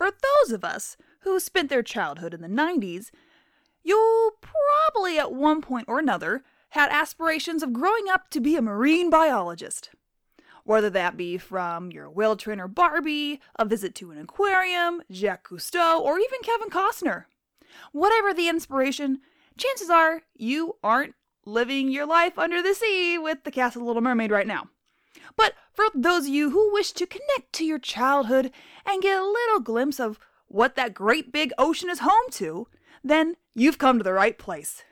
For those of us who spent their childhood in the 90s, you probably at one point or another had aspirations of growing up to be a marine biologist. Whether that be from your whale trainer Barbie, a visit to an aquarium, Jacques Cousteau, or even Kevin Costner. Whatever the inspiration, chances are you aren't living your life under the sea with the cast of Little Mermaid right now. But for those of you who wish to connect to your childhood and get a little glimpse of what that great big ocean is home to, then you've come to the right place.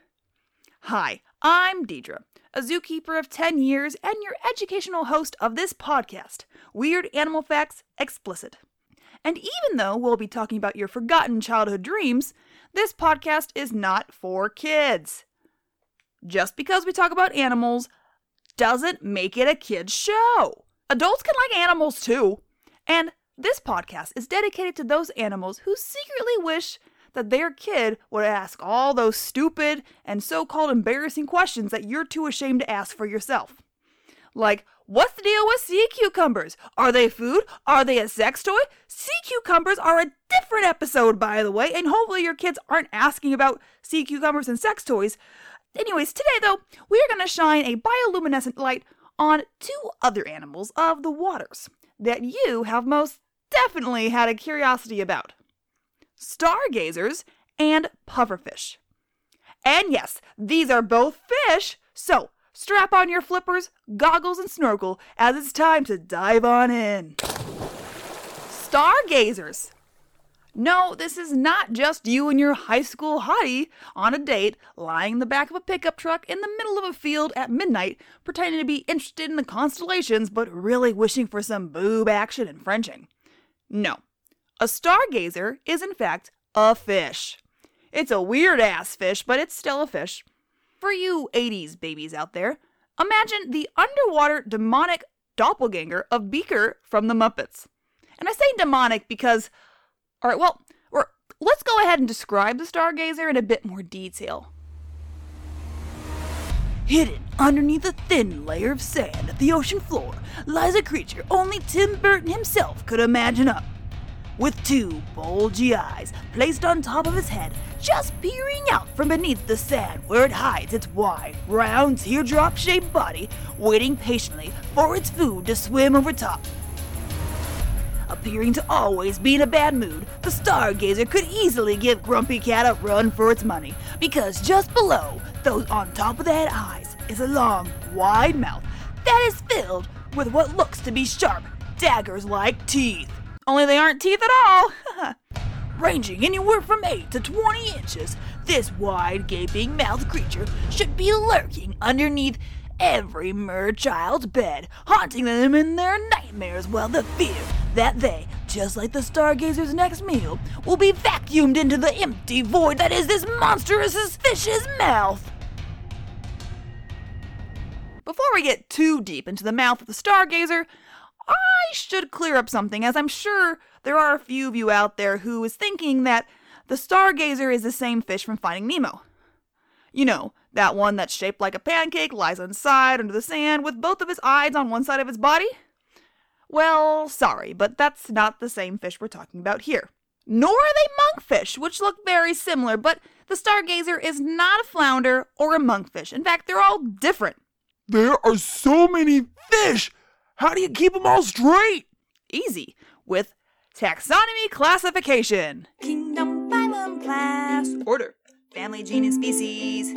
Hi, I'm Deidre, a zookeeper of 10 years and your educational host of this podcast, Weird Animal Facts Explicit. And even though we'll be talking about your forgotten childhood dreams, this podcast is not for kids. Just because we talk about animals doesn't make it a kid's show. Adults can like animals too. And this podcast is dedicated to those animals who secretly wish that their kid would ask all those stupid and so called embarrassing questions that you're too ashamed to ask for yourself. Like, what's the deal with sea cucumbers? Are they food? Are they a sex toy? Sea cucumbers are a different episode, by the way, and hopefully your kids aren't asking about sea cucumbers and sex toys. Anyways, today though, we are going to shine a bioluminescent light on two other animals of the waters that you have most definitely had a curiosity about stargazers and pufferfish. And yes, these are both fish, so strap on your flippers, goggles, and snorkel as it's time to dive on in. Stargazers! No, this is not just you and your high school hottie on a date lying in the back of a pickup truck in the middle of a field at midnight pretending to be interested in the constellations but really wishing for some boob action and Frenching. No. A stargazer is in fact a fish. It's a weird ass fish, but it's still a fish. For you 80s babies out there, imagine the underwater demonic doppelganger of Beaker from the Muppets. And I say demonic because all right, well, let's go ahead and describe the stargazer in a bit more detail. Hidden underneath a thin layer of sand at the ocean floor lies a creature only Tim Burton himself could imagine up. With two bulgy eyes placed on top of his head, just peering out from beneath the sand where it hides its wide, round, teardrop shaped body, waiting patiently for its food to swim over top Appearing to always be in a bad mood, the stargazer could easily give Grumpy Cat a run for its money, because just below those on top of head eyes is a long, wide mouth that is filled with what looks to be sharp, daggers like teeth. Only they aren't teeth at all! Ranging anywhere from 8 to 20 inches, this wide, gaping mouthed creature should be lurking underneath every mer child's bed, haunting them in their nightmares while the fear that they, just like the stargazer's next meal, will be vacuumed into the empty void that is this monstrous fish's mouth. Before we get too deep into the mouth of the stargazer, I should clear up something, as I'm sure there are a few of you out there who is thinking that the stargazer is the same fish from Finding Nemo. You know, that one that's shaped like a pancake, lies inside under the sand with both of his eyes on one side of his body? Well, sorry, but that's not the same fish we're talking about here. Nor are they monkfish, which look very similar, but the stargazer is not a flounder or a monkfish. In fact, they're all different. There are so many fish! How do you keep them all straight? Easy, with taxonomy classification. Kingdom, phylum, class. Order, family, genus, species.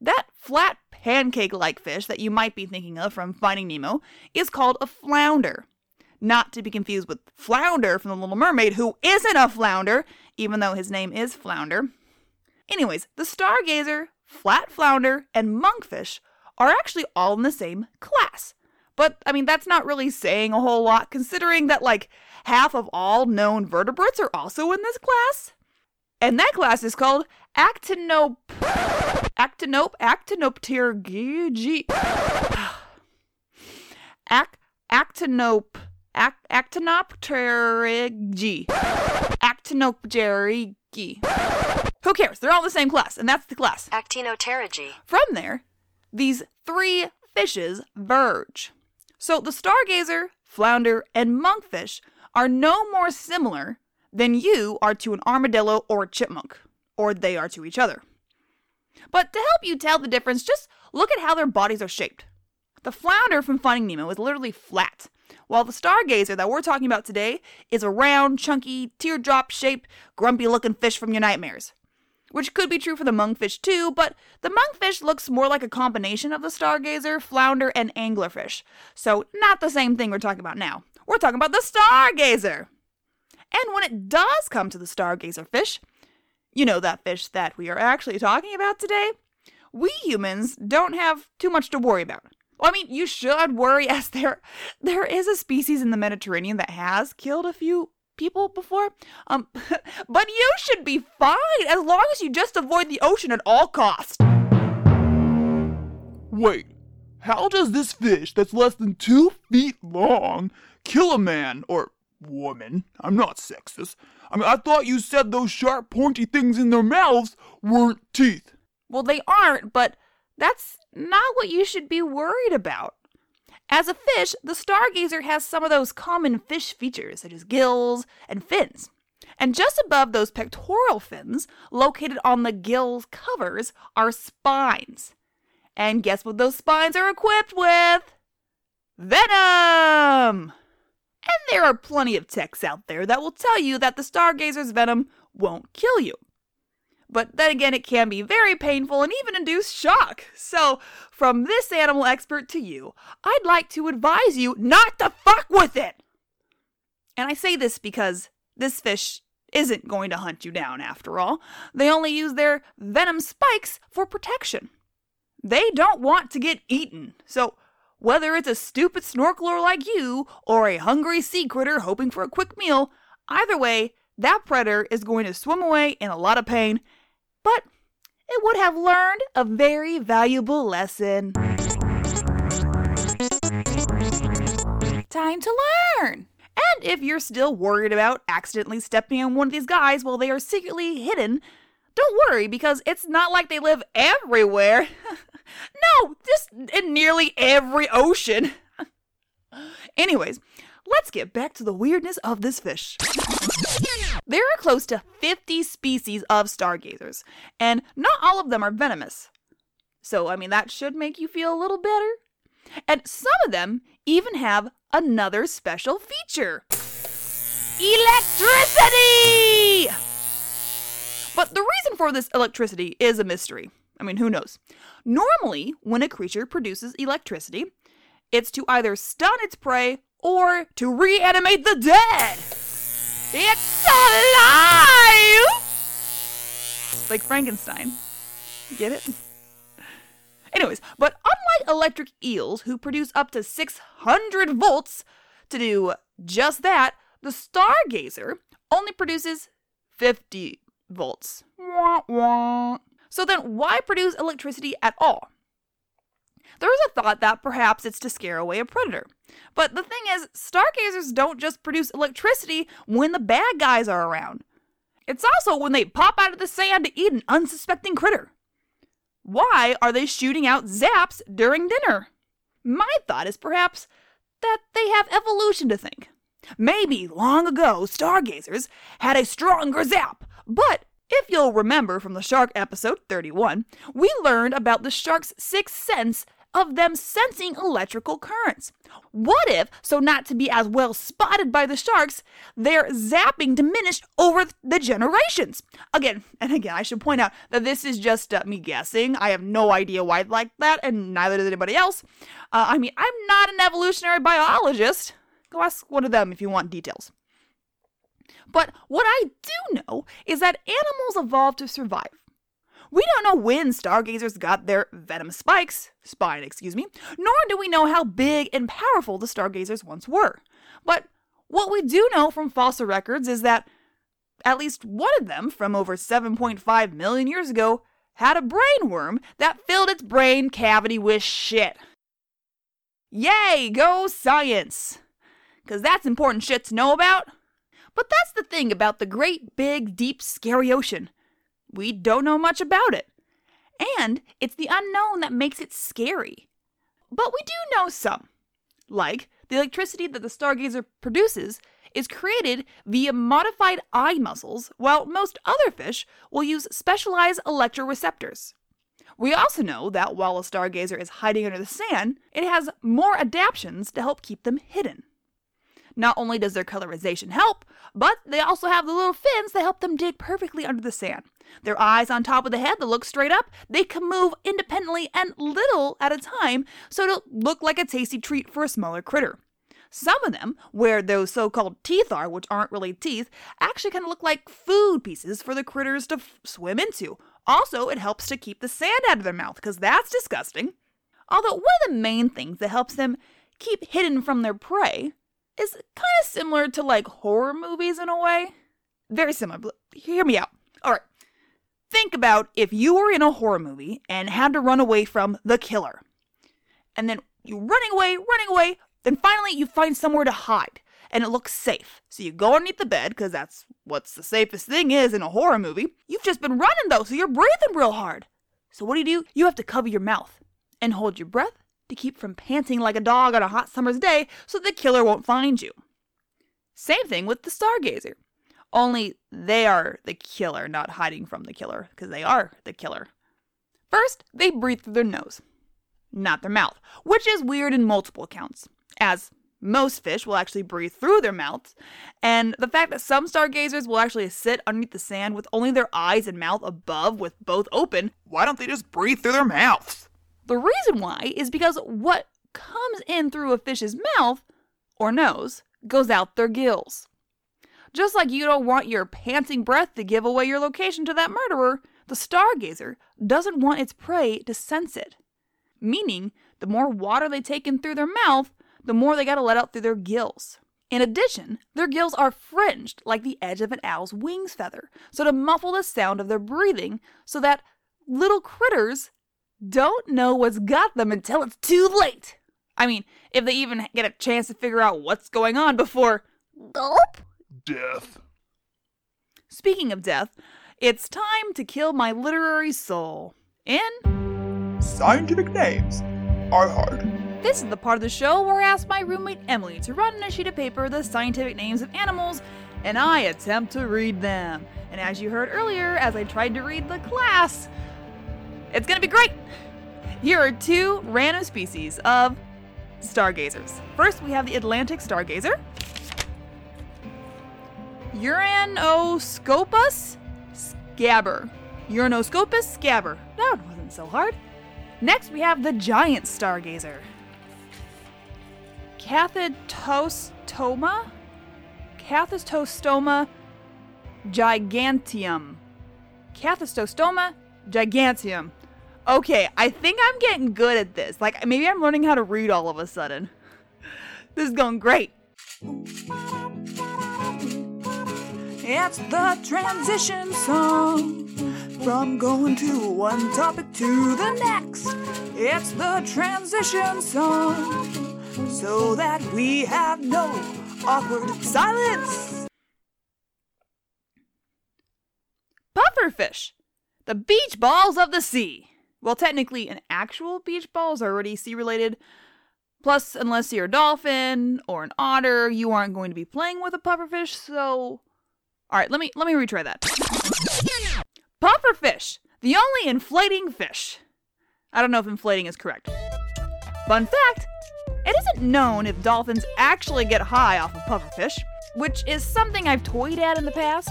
That flat pancake like fish that you might be thinking of from Finding Nemo is called a flounder. Not to be confused with Flounder from The Little Mermaid, who isn't a flounder, even though his name is Flounder. Anyways, the stargazer, flat flounder, and monkfish are actually all in the same class. But, I mean, that's not really saying a whole lot considering that, like, half of all known vertebrates are also in this class. And that class is called Actinope. Actinope, Actinopterygii. Ac, actinope, ac, Actinopterygii. Actinopterygii. Who cares? They're all the same class, and that's the class. Actinopterygii. From there, these three fishes verge. So the stargazer, flounder, and monkfish are no more similar than you are to an armadillo or a chipmunk, or they are to each other. But to help you tell the difference, just look at how their bodies are shaped. The flounder from Finding Nemo is literally flat, while the stargazer that we're talking about today is a round, chunky, teardrop shaped, grumpy looking fish from your nightmares. Which could be true for the monkfish too, but the monkfish looks more like a combination of the stargazer, flounder, and anglerfish. So, not the same thing we're talking about now. We're talking about the stargazer. And when it does come to the stargazer fish, you know that fish that we are actually talking about today, we humans don't have too much to worry about. Well, I mean, you should worry as there there is a species in the Mediterranean that has killed a few people before. Um but you should be fine as long as you just avoid the ocean at all costs. Wait, how does this fish that's less than two feet long kill a man or woman? I'm not sexist. I mean, I thought you said those sharp, pointy things in their mouths weren't teeth. Well, they aren't, but that's not what you should be worried about. As a fish, the stargazer has some of those common fish features, such as gills and fins. And just above those pectoral fins, located on the gills covers, are spines. And guess what those spines are equipped with? Venom! And there are plenty of texts out there that will tell you that the stargazer's venom won't kill you. But then again, it can be very painful and even induce shock. So, from this animal expert to you, I'd like to advise you not to fuck with it! And I say this because this fish isn't going to hunt you down after all. They only use their venom spikes for protection. They don't want to get eaten. So, whether it's a stupid snorkeler like you or a hungry sea critter hoping for a quick meal, either way, that predator is going to swim away in a lot of pain, but it would have learned a very valuable lesson. Time to learn! And if you're still worried about accidentally stepping on one of these guys while they are secretly hidden, don't worry because it's not like they live everywhere. no, just in nearly every ocean. Anyways, let's get back to the weirdness of this fish. There are close to 50 species of stargazers, and not all of them are venomous. So, I mean, that should make you feel a little better. And some of them even have another special feature electricity! But the reason for this electricity is a mystery. I mean, who knows? Normally, when a creature produces electricity, it's to either stun its prey or to reanimate the dead. It's alive! Like Frankenstein. Get it? Anyways, but unlike electric eels who produce up to 600 volts to do just that, the stargazer only produces 50 volts. Wah, wah. So then, why produce electricity at all? There is a thought that perhaps it's to scare away a predator. But the thing is, stargazers don't just produce electricity when the bad guys are around. It's also when they pop out of the sand to eat an unsuspecting critter. Why are they shooting out zaps during dinner? My thought is perhaps that they have evolution to think. Maybe long ago, stargazers had a stronger zap, but if you'll remember from the shark episode 31, we learned about the shark's sixth sense of them sensing electrical currents. What if, so not to be as well spotted by the sharks, their zapping diminished over the generations? Again, and again, I should point out that this is just uh, me guessing. I have no idea why it's like that, and neither does anybody else. Uh, I mean, I'm not an evolutionary biologist. Go ask one of them if you want details. But what I do know is that animals evolved to survive. We don't know when stargazers got their venom spikes, spine, excuse me, nor do we know how big and powerful the stargazers once were. But what we do know from fossil records is that at least one of them, from over 7.5 million years ago, had a brain worm that filled its brain cavity with shit. Yay, go science! Because that's important shit to know about. But that's the thing about the great, big, deep, scary ocean. We don't know much about it. And it's the unknown that makes it scary. But we do know some. Like, the electricity that the stargazer produces is created via modified eye muscles, while most other fish will use specialized electroreceptors. We also know that while a stargazer is hiding under the sand, it has more adaptations to help keep them hidden. Not only does their colorization help, but they also have the little fins that help them dig perfectly under the sand. Their eyes on top of the head that look straight up, they can move independently and little at a time so it'll look like a tasty treat for a smaller critter. Some of them, where those so called teeth are, which aren't really teeth, actually kind of look like food pieces for the critters to f- swim into. Also, it helps to keep the sand out of their mouth, because that's disgusting. Although, one of the main things that helps them keep hidden from their prey is kind of similar to like horror movies in a way. Very similar. But hear me out. All right. Think about if you were in a horror movie and had to run away from the killer. And then you're running away, running away, then finally you find somewhere to hide and it looks safe. So you go underneath the bed because that's what's the safest thing is in a horror movie. You've just been running though, so you're breathing real hard. So what do you do? You have to cover your mouth and hold your breath to keep from panting like a dog on a hot summer's day so the killer won't find you. Same thing with the stargazer. Only they are the killer, not hiding from the killer, because they are the killer. First, they breathe through their nose, not their mouth, which is weird in multiple accounts, as most fish will actually breathe through their mouths, and the fact that some stargazers will actually sit underneath the sand with only their eyes and mouth above with both open. Why don't they just breathe through their mouths? The reason why is because what comes in through a fish's mouth or nose goes out their gills. Just like you don't want your panting breath to give away your location to that murderer, the stargazer doesn't want its prey to sense it. Meaning, the more water they take in through their mouth, the more they gotta let out through their gills. In addition, their gills are fringed like the edge of an owl's wings feather, so to muffle the sound of their breathing so that little critters don't know what's got them until it's too late. I mean, if they even get a chance to figure out what's going on before gulp. Death. Speaking of death, it's time to kill my literary soul. In Scientific names are hard. this is the part of the show where I ask my roommate Emily to write on a sheet of paper the scientific names of animals, and I attempt to read them. And as you heard earlier, as I tried to read the class, it's gonna be great! Here are two random species of stargazers. First, we have the Atlantic stargazer. Uranoscopus scaber. Uranoscopus scaber. That wasn't so hard. Next, we have the giant stargazer. Cathistostoma? Cathistostoma giganteum. Cathistostoma giganteum. Okay, I think I'm getting good at this. Like, maybe I'm learning how to read all of a sudden. This is going great. It's the transition song from going to one topic to the next. It's the transition song so that we have no awkward silence. Pufferfish, the beach balls of the sea. Well, technically, an actual beach ball is already sea related. Plus, unless you're a dolphin or an otter, you aren't going to be playing with a pufferfish. So, all right, let me let me retry that. Pufferfish, the only inflating fish. I don't know if inflating is correct. Fun fact: it isn't known if dolphins actually get high off of pufferfish, which is something I've toyed at in the past.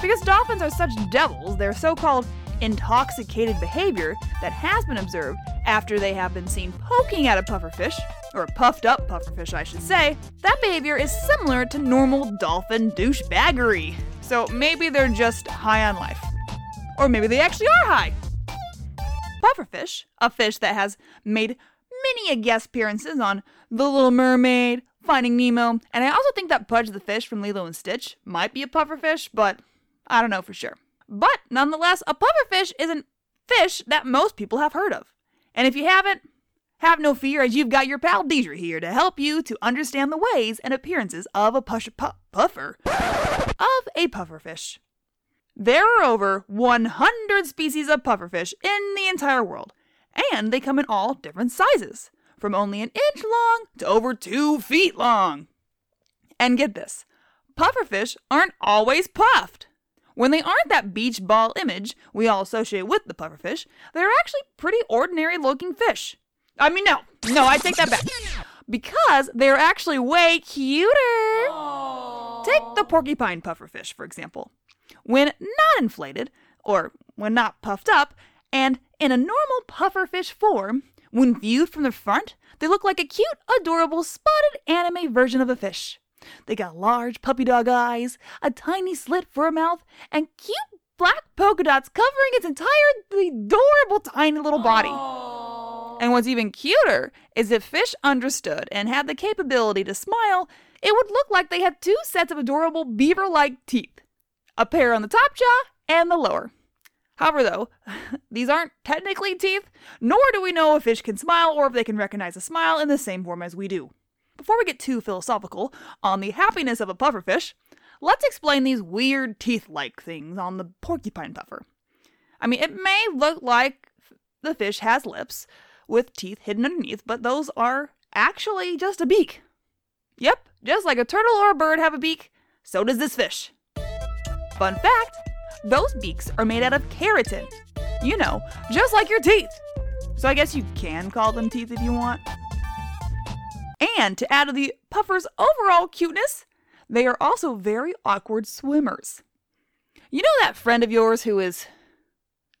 Because dolphins are such devils, their so called intoxicated behavior that has been observed after they have been seen poking at a pufferfish, or a puffed up pufferfish, I should say, that behavior is similar to normal dolphin douchebaggery. So maybe they're just high on life. Or maybe they actually are high. Pufferfish, a fish that has made many a guest appearances on The Little Mermaid, Finding Nemo, and I also think that Pudge the fish from Lilo and Stitch might be a pufferfish, but I don't know for sure. But nonetheless, a pufferfish is a fish that most people have heard of. And if you haven't, have no fear, as you've got your pal Deidre here to help you to understand the ways and appearances of a push- pu- puffer of a pufferfish. There are over 100 species of pufferfish in the entire world, and they come in all different sizes, from only an inch long to over two feet long. And get this pufferfish aren't always puffed. When they aren't that beach ball image we all associate with the pufferfish, they're actually pretty ordinary looking fish. I mean, no, no, I take that back. Because they're actually way cuter. Take the porcupine pufferfish, for example. When not inflated, or when not puffed up, and in a normal pufferfish form, when viewed from the front, they look like a cute, adorable, spotted anime version of a fish. They got large puppy dog eyes, a tiny slit for a mouth, and cute black polka dots covering its entirely adorable tiny little body. And what's even cuter is if fish understood and had the capability to smile, it would look like they had two sets of adorable beaver like teeth a pair on the top jaw and the lower. However, though, these aren't technically teeth, nor do we know if fish can smile or if they can recognize a smile in the same form as we do. Before we get too philosophical on the happiness of a pufferfish, let's explain these weird teeth like things on the porcupine puffer. I mean, it may look like the fish has lips with teeth hidden underneath, but those are actually just a beak. Yep, just like a turtle or a bird have a beak, so does this fish. Fun fact those beaks are made out of keratin. You know, just like your teeth. So I guess you can call them teeth if you want. And to add to the puffer's overall cuteness, they are also very awkward swimmers. You know that friend of yours who is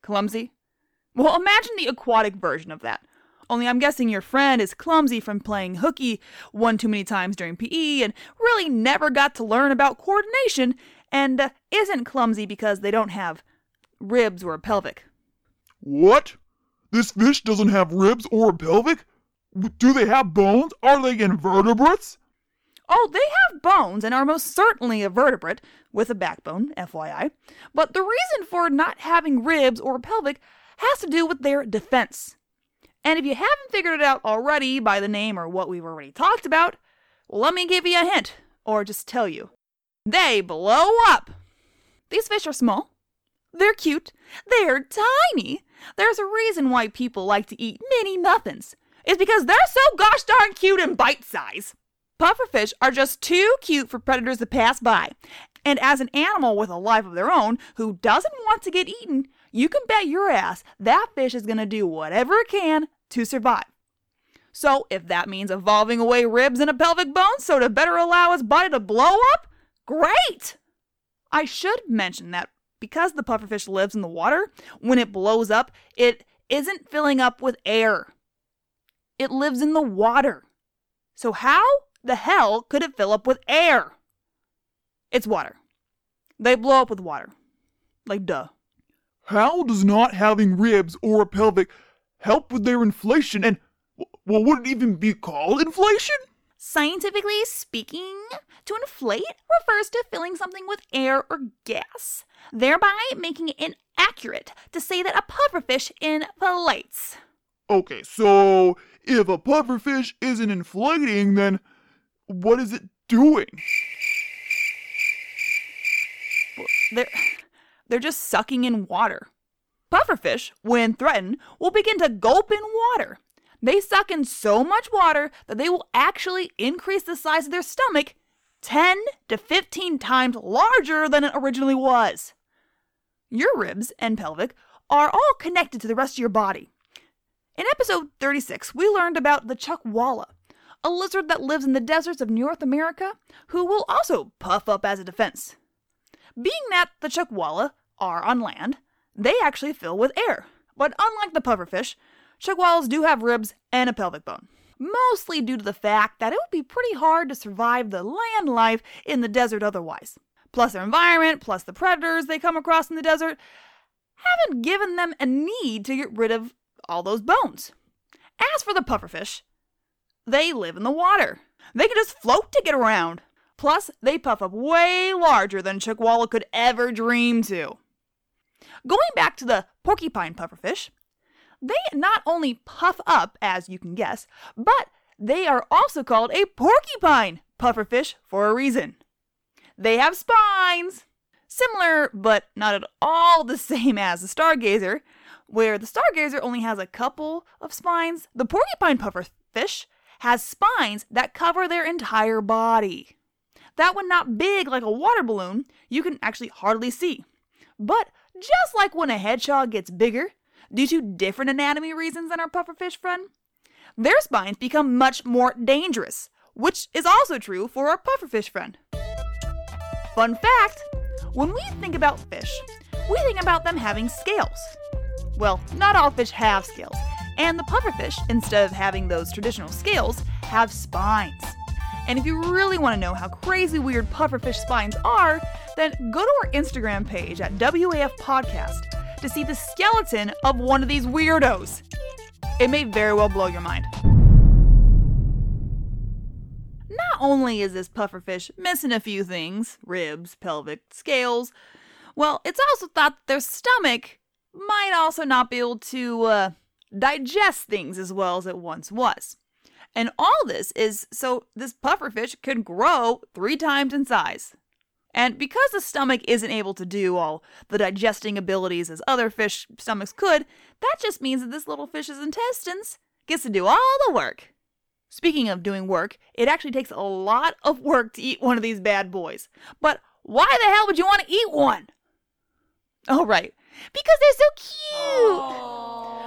clumsy? Well, imagine the aquatic version of that. Only I'm guessing your friend is clumsy from playing hooky one too many times during PE and really never got to learn about coordination and uh, isn't clumsy because they don't have ribs or a pelvic. What? This fish doesn't have ribs or a pelvic? Do they have bones? Are they invertebrates? Oh, they have bones and are most certainly a vertebrate with a backbone, FYI. But the reason for not having ribs or pelvic has to do with their defense. And if you haven't figured it out already by the name or what we've already talked about, let me give you a hint, or just tell you. They blow up. These fish are small. They're cute. They're tiny. There's a reason why people like to eat mini nothings. It's because they're so gosh darn cute and bite size. Pufferfish are just too cute for predators to pass by. And as an animal with a life of their own who doesn't want to get eaten, you can bet your ass that fish is going to do whatever it can to survive. So, if that means evolving away ribs and a pelvic bone so to better allow its body to blow up, great! I should mention that because the pufferfish lives in the water, when it blows up, it isn't filling up with air. It lives in the water. So, how the hell could it fill up with air? It's water. They blow up with water. Like, duh. How does not having ribs or a pelvic help with their inflation? And, well, would it even be called inflation? Scientifically speaking, to inflate refers to filling something with air or gas, thereby making it inaccurate to say that a pufferfish inflates. Okay, so if a pufferfish isn't inflating, then what is it doing? They're, they're just sucking in water. Pufferfish, when threatened, will begin to gulp in water. They suck in so much water that they will actually increase the size of their stomach 10 to 15 times larger than it originally was. Your ribs and pelvic are all connected to the rest of your body. In episode 36, we learned about the chuckwalla, a lizard that lives in the deserts of North America who will also puff up as a defense. Being that the chuckwalla are on land, they actually fill with air. But unlike the pufferfish, chuckwallas do have ribs and a pelvic bone. Mostly due to the fact that it would be pretty hard to survive the land life in the desert otherwise. Plus their environment, plus the predators they come across in the desert, haven't given them a need to get rid of all those bones. As for the pufferfish, they live in the water. They can just float to get around. Plus, they puff up way larger than Chuckwalla could ever dream to. Going back to the porcupine pufferfish, they not only puff up, as you can guess, but they are also called a porcupine pufferfish for a reason. They have spines, similar but not at all the same as the stargazer, where the stargazer only has a couple of spines. The porcupine pufferfish has spines that cover their entire body. that one not big like a water balloon, you can actually hardly see. But just like when a hedgehog gets bigger, due to different anatomy reasons than our pufferfish friend, their spines become much more dangerous, which is also true for our pufferfish friend. Fun fact when we think about fish, we think about them having scales. Well, not all fish have scales, and the pufferfish, instead of having those traditional scales, have spines. And if you really want to know how crazy weird pufferfish spines are, then go to our Instagram page at WAF Podcast to see the skeleton of one of these weirdos. It may very well blow your mind. Only is this pufferfish missing a few things ribs, pelvic, scales well, it's also thought that their stomach might also not be able to uh, digest things as well as it once was. And all this is so this pufferfish can grow three times in size. And because the stomach isn't able to do all the digesting abilities as other fish stomachs could, that just means that this little fish's intestines gets to do all the work. Speaking of doing work, it actually takes a lot of work to eat one of these bad boys. But why the hell would you want to eat one? Oh, right. Because they're so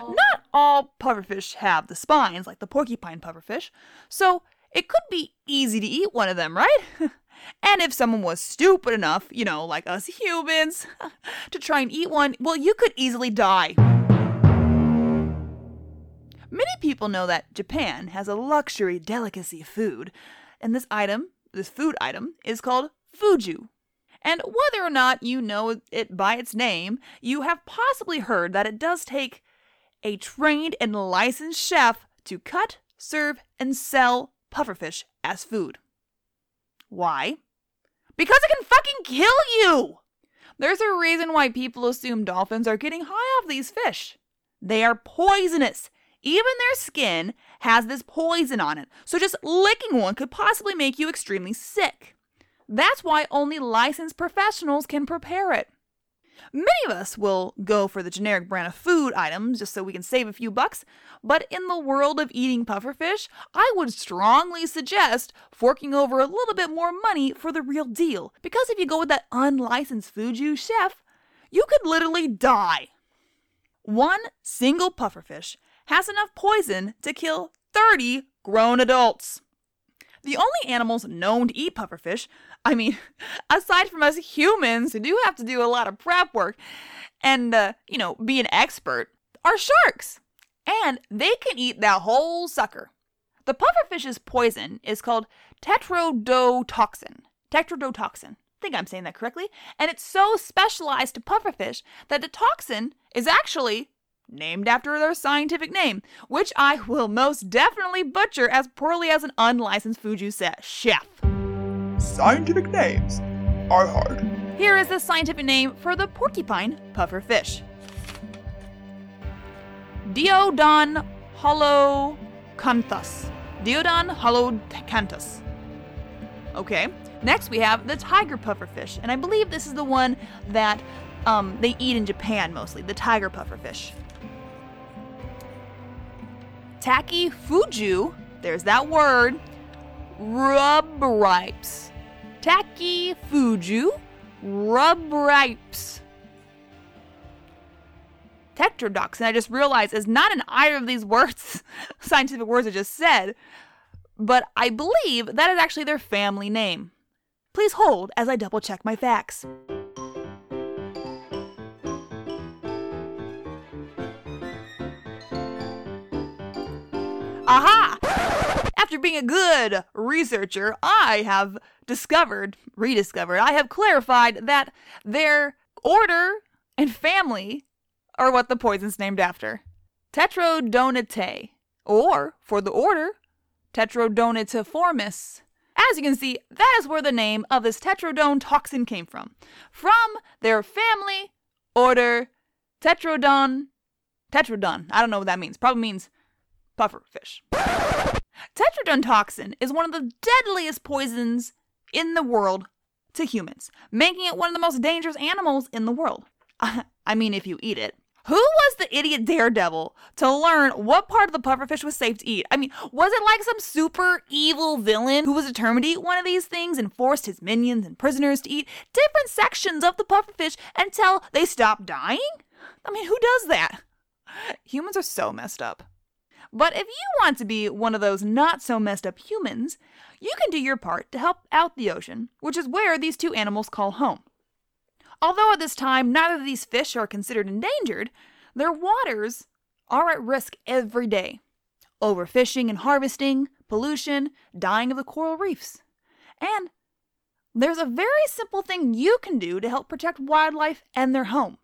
cute. Not all pufferfish have the spines like the porcupine pufferfish, so it could be easy to eat one of them, right? and if someone was stupid enough, you know, like us humans, to try and eat one, well, you could easily die. Many people know that Japan has a luxury delicacy food, and this item, this food item, is called fuju. And whether or not you know it by its name, you have possibly heard that it does take a trained and licensed chef to cut, serve, and sell pufferfish as food. Why? Because it can fucking kill you! There's a reason why people assume dolphins are getting high off these fish. They are poisonous. Even their skin has this poison on it, so just licking one could possibly make you extremely sick. That's why only licensed professionals can prepare it. Many of us will go for the generic brand of food items just so we can save a few bucks, but in the world of eating pufferfish, I would strongly suggest forking over a little bit more money for the real deal. Because if you go with that unlicensed Fuju chef, you could literally die. One single pufferfish has enough poison to kill 30 grown adults. The only animals known to eat pufferfish I mean, aside from us humans who do have to do a lot of prep work and, uh, you know, be an expert, are sharks. And they can eat that whole sucker. The pufferfish's poison is called tetrodotoxin. Tetrodotoxin. I think I'm saying that correctly. And it's so specialized to pufferfish that the toxin is actually named after their scientific name, which I will most definitely butcher as poorly as an unlicensed Fuju chef. Scientific names are hard. Here is the scientific name for the porcupine puffer fish. Diodon holocanthus. Diodon holocanthus. Okay. Next we have the tiger pufferfish, and I believe this is the one that um, they eat in Japan mostly, the tiger pufferfish. Tachyfuju, there's that word, rub ripes. Taki rubripes. Tachyfuju rubripes. Tetrodotoxin, I just realized, is not in either of these words, scientific words I just said, but I believe that is actually their family name. Please hold as I double check my facts. Aha! After being a good researcher, I have discovered, rediscovered, I have clarified that their order and family are what the poison's named after. Tetrodonatae, or for the order, Tetrodonatiformis. As you can see, that is where the name of this tetrodon toxin came from. From their family, order, Tetrodon, Tetrodon. I don't know what that means. Probably means puffer fish. Tetrodon toxin is one of the deadliest poisons in the world to humans, making it one of the most dangerous animals in the world. I mean, if you eat it. Who was the idiot daredevil to learn what part of the pufferfish was safe to eat? I mean, was it like some super evil villain who was determined to eat one of these things and forced his minions and prisoners to eat different sections of the pufferfish until they stopped dying? I mean, who does that? Humans are so messed up. But if you want to be one of those not so messed up humans, you can do your part to help out the ocean, which is where these two animals call home. Although at this time neither of these fish are considered endangered, their waters are at risk every day. Overfishing and harvesting, pollution, dying of the coral reefs. And there's a very simple thing you can do to help protect wildlife and their home.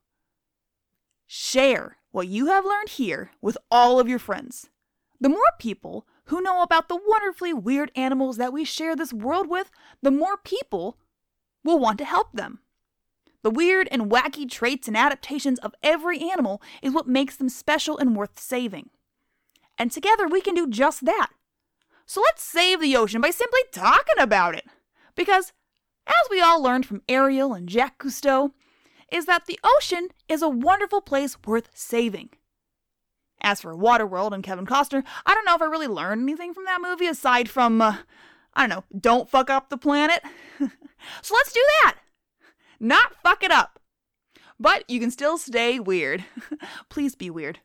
Share what you have learned here with all of your friends. The more people who know about the wonderfully weird animals that we share this world with, the more people will want to help them. The weird and wacky traits and adaptations of every animal is what makes them special and worth saving. And together we can do just that. So let's save the ocean by simply talking about it. Because, as we all learned from Ariel and Jacques Cousteau, is that the ocean is a wonderful place worth saving. As for Waterworld and Kevin Costner, I don't know if I really learned anything from that movie aside from, uh, I don't know, don't fuck up the planet. so let's do that not fuck it up. But you can still stay weird. Please be weird.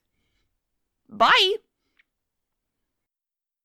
Bye.